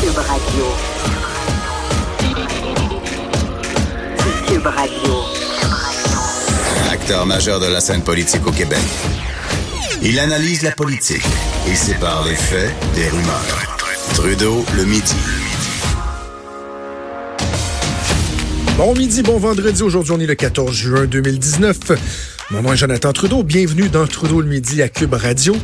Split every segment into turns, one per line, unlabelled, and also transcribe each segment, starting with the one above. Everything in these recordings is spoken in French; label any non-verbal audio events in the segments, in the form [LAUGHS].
Cube Radio. Cube Radio.
Acteur majeur de la scène politique au Québec. Il analyse la politique et sépare les faits des rumeurs. Trudeau le midi.
Bon midi, bon vendredi. Aujourd'hui, on est le 14 juin 2019. Mon nom est Jonathan Trudeau. Bienvenue dans Trudeau le midi à Cube Radio.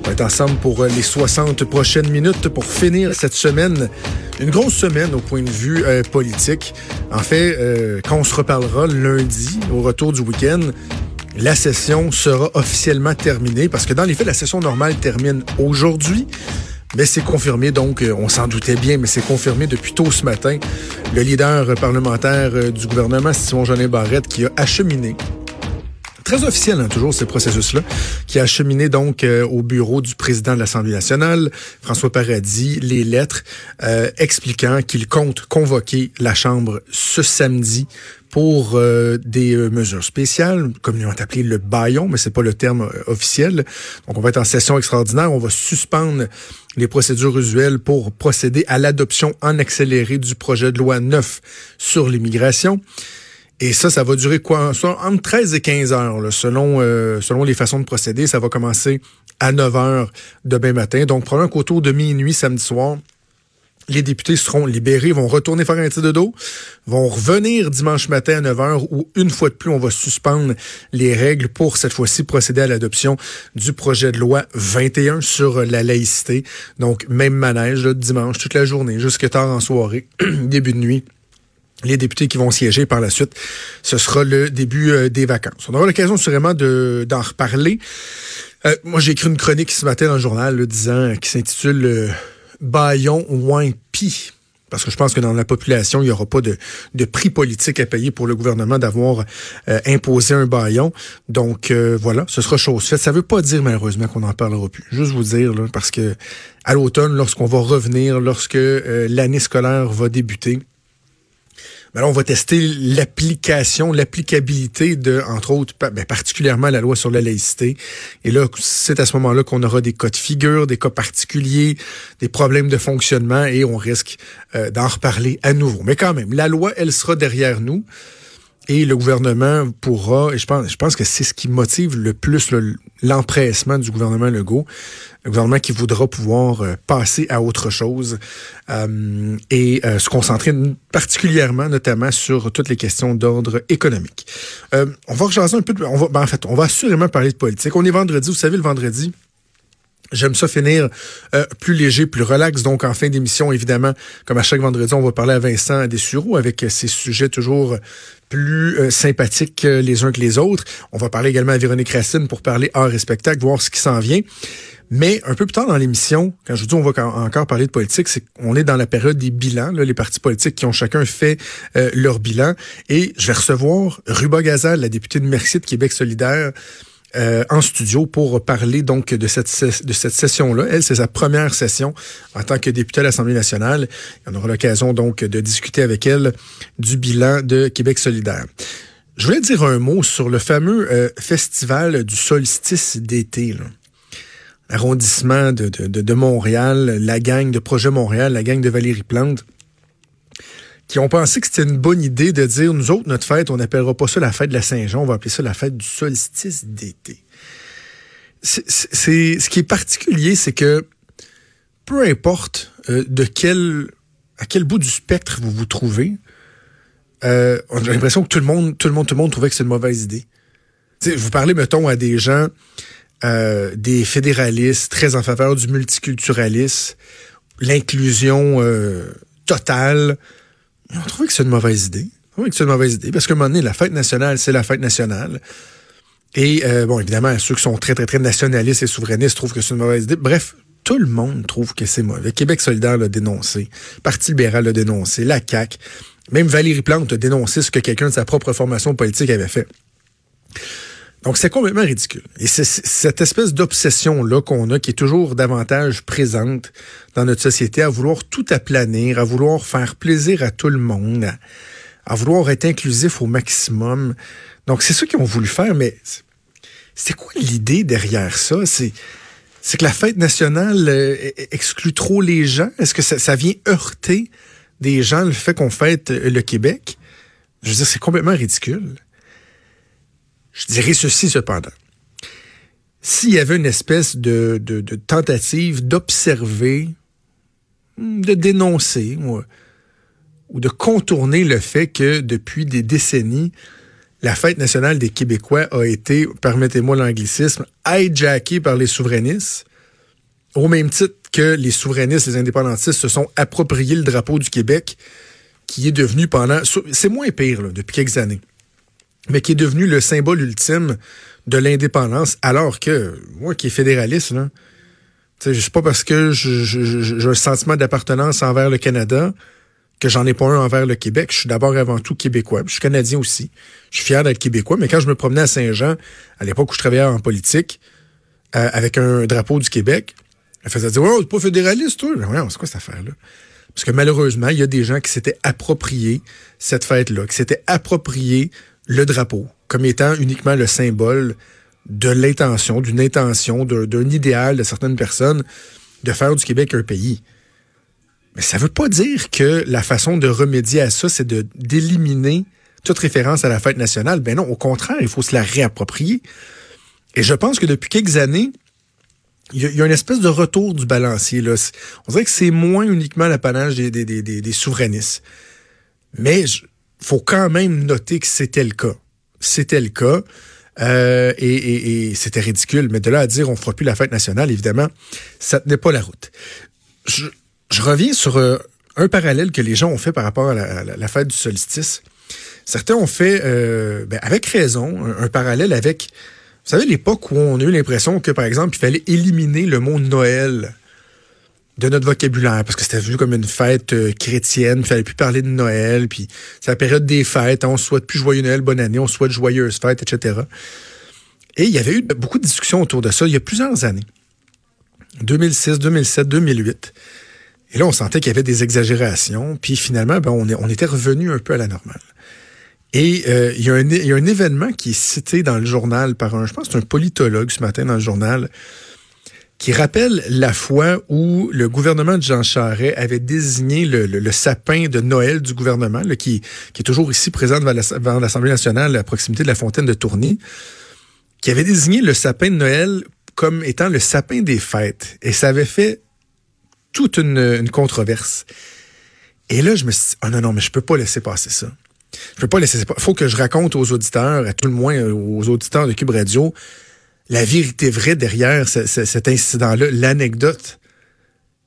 On va être ensemble pour euh, les 60 prochaines minutes pour finir cette semaine. Une grosse semaine au point de vue euh, politique. En fait, euh, quand on se reparlera lundi, au retour du week-end, la session sera officiellement terminée parce que dans les faits, la session normale termine aujourd'hui. Mais c'est confirmé, donc on s'en doutait bien, mais c'est confirmé depuis tôt ce matin. Le leader parlementaire du gouvernement, Simon Jeanin Barrette, qui a acheminé très officiel, hein, toujours ces processus-là, qui a acheminé donc euh, au bureau du président de l'Assemblée nationale, François Paradis, les lettres euh, expliquant qu'il compte convoquer la Chambre ce samedi pour euh, des mesures spéciales, ont appelé le baillon, mais c'est pas le terme officiel. Donc on va être en session extraordinaire, on va suspendre les procédures usuelles pour procéder à l'adoption en accéléré du projet de loi 9 sur l'immigration. Et ça, ça va durer quoi? Entre 13 et 15 heures, selon, euh, selon les façons de procéder. Ça va commencer à 9 heures demain matin. Donc, probablement qu'autour de minuit samedi soir, les députés seront libérés, vont retourner faire un petit de dos, vont revenir dimanche matin à 9 heures où, une fois de plus, on va suspendre les règles pour, cette fois-ci, procéder à l'adoption du projet de loi 21 sur la laïcité. Donc, même manège, là, dimanche, toute la journée, jusque tard en soirée, [CLEARS THROAT] début de nuit les députés qui vont siéger par la suite, ce sera le début euh, des vacances. On aura l'occasion sûrement de, d'en reparler. Euh, moi, j'ai écrit une chronique ce matin dans le journal là, disant qui s'intitule euh, Bayon Wine Pi. Parce que je pense que dans la population, il n'y aura pas de, de, prix politique à payer pour le gouvernement d'avoir imposé un baillon. Donc voilà, ce sera chose faite. Ça veut pas dire malheureusement qu'on n'en parlera plus. Juste vous dire, parce que à l'automne, lorsqu'on va revenir, lorsque l'année scolaire va débuter, ben là, on va tester l'application, l'applicabilité de, entre autres, ben, particulièrement la loi sur la laïcité. Et là, c'est à ce moment-là qu'on aura des cas de figure, des cas particuliers, des problèmes de fonctionnement et on risque euh, d'en reparler à nouveau. Mais quand même, la loi, elle sera derrière nous. Et le gouvernement pourra, et je pense, je pense que c'est ce qui motive le plus l'empressement du gouvernement Legault, le gouvernement qui voudra pouvoir euh, passer à autre chose euh, et euh, se concentrer particulièrement, notamment, sur toutes les questions d'ordre économique. on va rejaser un peu, on va, ben, en fait, on va assurément parler de politique. On est vendredi, vous savez, le vendredi, J'aime ça finir euh, plus léger, plus relax. Donc, en fin d'émission, évidemment, comme à chaque vendredi, on va parler à Vincent Dessureau avec ses sujets toujours plus euh, sympathiques les uns que les autres. On va parler également à Véronique Racine pour parler art et spectacle, voir ce qui s'en vient. Mais un peu plus tard dans l'émission, quand je vous dis on va encore parler de politique, c'est qu'on est dans la période des bilans, là, les partis politiques qui ont chacun fait euh, leur bilan. Et je vais recevoir Ruba Gazal, la députée de Mercier de Québec solidaire, euh, en studio pour parler donc de cette, de cette session-là. Elle, c'est sa première session en tant que députée à l'Assemblée nationale. On aura l'occasion donc de discuter avec elle du bilan de Québec solidaire. Je voulais dire un mot sur le fameux euh, festival du solstice d'été. Arrondissement de, de, de, Montréal, la gang de Projet Montréal, la gang de Valérie Plante qui ont pensé que c'était une bonne idée de dire, nous autres, notre fête, on n'appellera pas ça la fête de la Saint-Jean, on va appeler ça la fête du solstice d'été. C'est, ce qui est particulier, c'est que peu importe euh, de quel, à quel bout du spectre vous vous trouvez, euh, on a l'impression que tout le monde, tout le monde, tout le monde trouvait que c'est une mauvaise idée. vous parlez, mettons, à des gens, euh, des fédéralistes très en faveur du multiculturalisme, l'inclusion euh, on trouvait que c'est une mauvaise idée. On que c'est une mauvaise idée parce qu'à un moment donné, la fête nationale, c'est la fête nationale. Et euh, bon, évidemment, ceux qui sont très, très, très nationalistes et souverainistes trouvent que c'est une mauvaise idée. Bref, Tout le monde trouve que c'est mauvais. Québec solidaire l'a dénoncé. Parti libéral l'a dénoncé. La CAQ. Même Valérie Plante a dénoncé ce que quelqu'un de sa propre formation politique avait fait. Donc, c'est complètement ridicule. Et c'est cette espèce d'obsession-là qu'on a, qui est toujours davantage présente dans notre société, à vouloir tout aplanir, à vouloir faire plaisir à tout le monde, à, vouloir être inclusif au maximum. Donc, c'est ça qu'ils ont voulu faire, mais c'est quoi l'idée derrière ça? C'est c'est que la fête nationale euh, exclut trop les gens? Est-ce que ça, ça, vient heurter des gens le fait qu'on fête le Québec? Je veux dire, c'est complètement ridicule. Je dirais ceci cependant. S'il y avait une espèce de, tentative d'observer, de dénoncer ou, ou de contourner le fait que depuis des décennies, la fête nationale des Québécois a été, permettez-moi l'anglicisme, hijackée par les souverainistes, au même titre que les souverainistes, les indépendantistes se sont appropriés le drapeau du Québec, qui est devenu pendant, c'est moins pire là, depuis quelques années, mais qui est devenu le symbole ultime de l'indépendance, alors que moi qui est fédéraliste, là, je sais pas parce que j'ai un sentiment d'appartenance envers le Canada que j'en ai pas un envers le Québec. Je suis d'abord avant tout québécois. Je suis canadien aussi. Je suis fier d'être québécois. Mais quand je me promenais à Saint-Jean, à l'époque où je travaillais en politique, euh, avec un drapeau du Québec, elle faisait dire, oh, t'es pas fédéraliste, toi? c'est quoi cette affaire-là? Parce que malheureusement, il y a des gens qui s'étaient appropriés cette fête-là, qui s'étaient appropriés le drapeau comme étant uniquement le symbole de l'intention, d'une intention, d'un idéal de certaines personnes de faire du Québec un pays. Mais ça ne veut pas dire que la façon de remédier à ça, c'est d'éliminer toute référence à la fête nationale. Ben non, au contraire, il faut se la réapproprier. Et je pense que depuis quelques années, il y, a, une espèce de retour du balancier. Là. On dirait que c'est moins uniquement l'apanage des, des, des, des, souverainistes. Mais il faut quand même noter que c'était le cas. C'était le cas. Euh, et, c'était ridicule. Mais de là à dire on fera plus la fête nationale, évidemment, ça tenait pas la route. Je, reviens sur euh, un parallèle que les gens ont fait par rapport à la, fête du solstice. Certains ont fait, euh, ben, avec raison, un, parallèle avec, vous savez, l'époque où on a eu l'impression que, par exemple, il fallait éliminer le mot Noël de notre vocabulaire parce que c'était vu comme une fête euh, chrétienne, il fallait plus parler de Noël, puis c'est la période des fêtes, hein, on souhaite plus joyeux Noël, bonne année, on souhaite joyeuses fêtes, etc. Et il y avait eu beaucoup de discussions autour de ça il y a plusieurs années. 2006, 2007, 2008. Et là, on sentait qu'il y avait des exagérations. Puis finalement, ben, on, était revenu un peu à la normale. Et euh, il, y a un, un événement qui est cité dans le journal par un, je pense, c'est un politologue ce matin dans le journal, qui rappelle la fois où le gouvernement de Jean Charest avait désigné le, sapin de Noël du gouvernement, qui, est toujours ici présent devant l'Assemblée nationale à proximité de la fontaine de Tourny, qui avait désigné le sapin de Noël comme étant le sapin des fêtes. Et ça avait fait toute une, controverse. Et là, je me suis dit, oh non, non, mais je peux pas laisser passer ça. Je peux pas laisser. Il faut que je raconte aux auditeurs, à tout le moins aux auditeurs de Cube Radio, la vérité vraie derrière cet incident-là, l'anecdote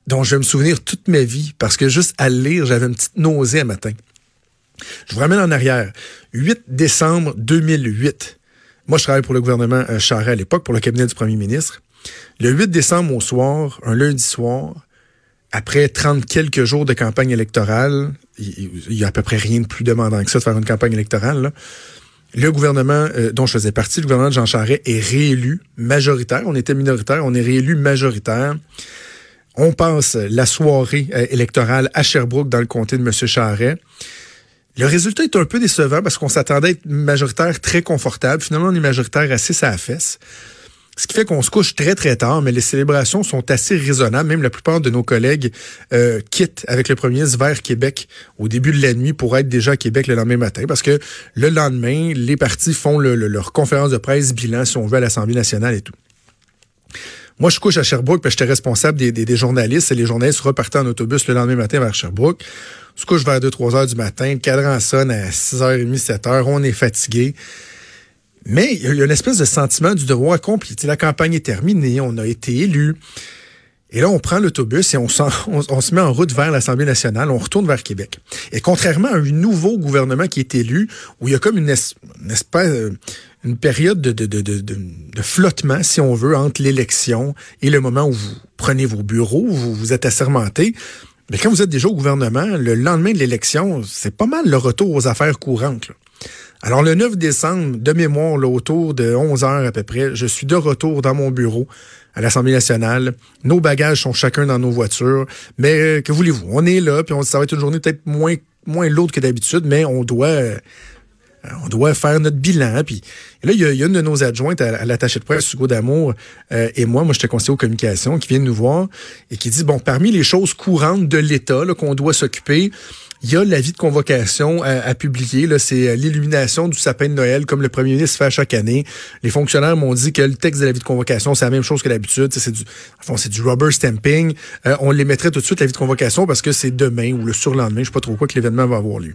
dont je vais me souvenir toute ma vie, parce que juste à le lire, j'avais une petite nausée à matin. Je vous ramène en arrière. 8 décembre 2008. Moi, je travaille pour le gouvernement euh, Charest à l'époque, pour le cabinet du premier ministre. Le 8 décembre au soir, un lundi soir, après 30 quelques jours de campagne électorale, il y a à peu près rien de plus demandant que ça de faire une campagne électorale. Le gouvernement euh, dont je faisais partie, le gouvernement de Jean Charest, est réélu majoritaire. On était minoritaire, on est réélu majoritaire. On passe la soirée euh, électorale à Sherbrooke dans le comté de M. Charest. Le résultat est un peu décevant parce qu'on s'attendait à être majoritaire très confortable. Finalement, on est majoritaire assez à la fesse. Ce qui fait qu'on se couche très, très tard, mais les célébrations sont assez raisonnables. Même la plupart de nos collègues euh, quittent avec le premier vers Québec au début de la nuit pour être déjà à Québec le lendemain matin. Parce que le lendemain, les partis font leur conférence de presse bilan, si on veut, à l'Assemblée nationale et tout. Moi, je couche à Sherbrooke, parce que j'étais responsable des, des, journalistes, et les journalistes repartaient en autobus le lendemain matin vers Sherbrooke. Se couche vers 2-3 heures du matin, le cadran sonne à 6h30, 7h, on est fatigué. Mais il y a une espèce de sentiment du devoir accompli. la campagne est terminée, on a été élu. Et là, on prend l'autobus et [LAUGHS] on, se met en route vers l'Assemblée nationale, on retourne vers Québec. Et contrairement à un nouveau gouvernement qui est élu, où il y a comme une, espèce, euh, une période de, flottement, si on veut, entre l'élection et le moment où vous prenez vos bureaux, vous vous êtes assermenté. Mais quand vous êtes déjà au gouvernement, le lendemain de l'élection, c'est pas mal le retour aux affaires courantes. Alors, le 9 décembre, de mémoire, là, autour de 11 heures à peu près, je suis de retour dans mon bureau à l'Assemblée nationale. Nos bagages sont chacun dans nos voitures. Mais euh, que voulez-vous? On est là, puis on, ça va être une journée peut-être moins, moins lourde que d'habitude, mais on doit... euh, on doit faire notre bilan. Puis là, il y, a, une de nos adjointes à, à l'attaché de presse, Hugo Damour, euh, et moi, moi, j'étais conseiller aux communications, qui vient nous voir et qui dit, bon, parmi les choses courantes de l'État qu'on doit s'occuper, il y a l'avis de convocation à, à publier. C'est euh, l'illumination du sapin de Noël, comme le premier ministre fait à chaque année. Les fonctionnaires m'ont dit que le texte de l'avis de convocation, c'est la même chose que d'habitude. C'est du, en fond, c'est du rubber stamping. Euh, on les mettrait tout de suite l'avis de convocation parce que c'est demain ou le surlendemain, je sais pas trop quoi, que l'événement va avoir lieu.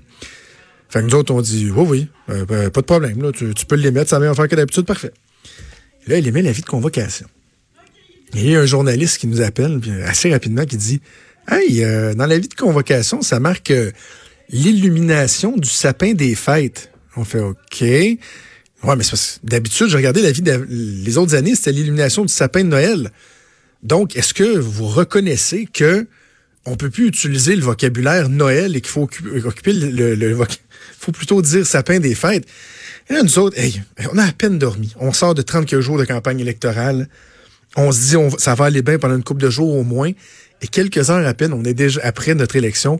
Fait que nous autres, on dit, oui, oui, euh, ben, pas de problème. Là, tu, tu peux les mettre, ça va bien faire que d'habitude, parfait. Et là, il émet l'avis de convocation. Il y a un journaliste qui nous appelle assez rapidement qui dit Hey, euh, dans l'avis de convocation, ça marque euh, l'illumination du sapin des fêtes. On fait OK. Ouais, mais d'habitude, j'ai regardé l'avis de les autres années, c'était l'illumination du sapin de Noël. Donc, est-ce que vous reconnaissez que on peut plus utiliser le vocabulaire Noël et qu'il faut occu- occuper le, le, le faut plutôt dire sapin des fêtes? Et là, nous autres, hey, on a à peine dormi. On sort de 30 jours de campagne électorale. On se dit, ça va aller bien pendant une couple de jours au moins. Et quelques heures à peine, on est déjà après notre élection.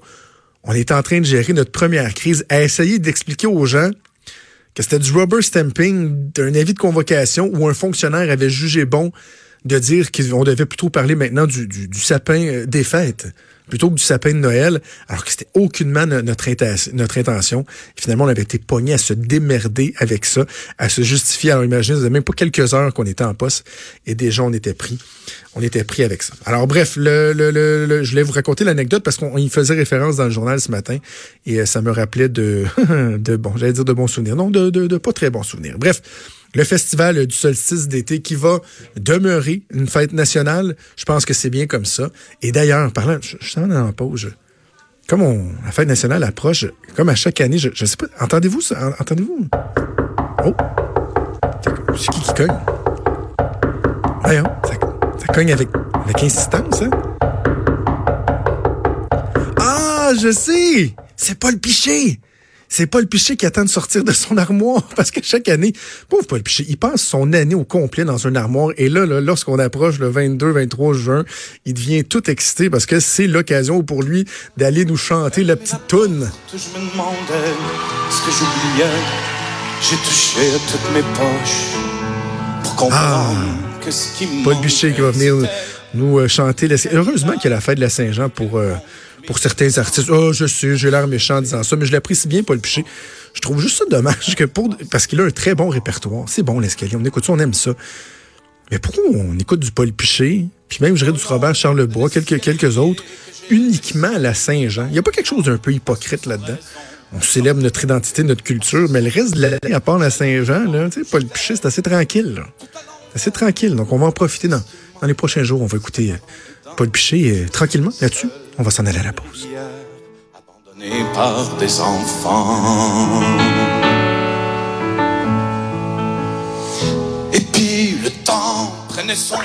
On est en train de gérer notre première crise, à essayer d'expliquer aux gens que c'était du rubber stamping d'un avis de convocation où un fonctionnaire avait jugé bon de dire qu'on devait plutôt parler maintenant du, du, sapin euh, des fêtes plutôt que du sapin de Noël, alors que c'était aucunement no- notre, notre intention. Et finalement, on avait été pogné à se démerder avec ça, à se justifier. Alors imaginez, ça faisait même pas quelques heures qu'on était en poste et déjà on était pris. On était pris avec ça. Alors bref, le, le, le, le- je voulais vous raconter l'anecdote parce qu'on y faisait référence dans le journal ce matin et euh, ça me rappelait de, [LAUGHS] de bon, j'allais dire de bons souvenirs. Non, de, de, de pas très bons souvenirs. Bref, le festival du solstice d'été qui va demeurer une fête nationale, je pense que c'est bien comme ça. Et d'ailleurs, parlant, je, je suis en pause. comme on, la fête nationale approche, comme à chaque année, je, je sais pas, entendez-vous ça? En- Entendez-vous? Oh! C'est qui qui cogne? Voyons, ça, ça cogne avec, avec insistance, hein? Ah, je sais! C'est pas le piché! C'est Paul Piché qui attend de sortir de son armoire [LAUGHS] parce que chaque année, pauvre Paul Piché, il passe son année au complet dans un armoire et là, là lorsqu'on approche le 22-23 juin, il devient tout excité parce que c'est l'occasion pour lui d'aller nous chanter la petite toune.
Je me demandais ce que j'oubliais. J'ai touché à toutes mes poches pour comprendre que ce qui
Paul Piché qui va venir nous euh, chanter. La... Heureusement qu'il y a la fête de la Saint-Jean pour, euh, pour certains artistes. Oh, je sais, j'ai l'air méchant en disant ça, mais je l'apprécie bien, Paul Piché. Je trouve juste ça dommage que pour parce qu'il a un très bon répertoire. C'est bon l'escalier, on écoute ça, on aime ça. Mais pourquoi on écoute du Paul Piché, puis même je dirais du Robert Charlebois, quelques, quelques autres, uniquement à la Saint-Jean? Il n'y a pas quelque chose d'un peu hypocrite là-dedans? On célèbre notre identité, notre culture, mais le reste de l'année, à part la Saint-Jean, là, tu sais, Paul Piché, c'est assez tranquille. C'est assez tranquille. Donc, on va en profiter dans, dans les prochains jours. On va écouter euh, Paul Piché euh, tranquillement là-dessus. On va s'en aller à la pause.
abandonné par des enfants. Et puis le temps prenait son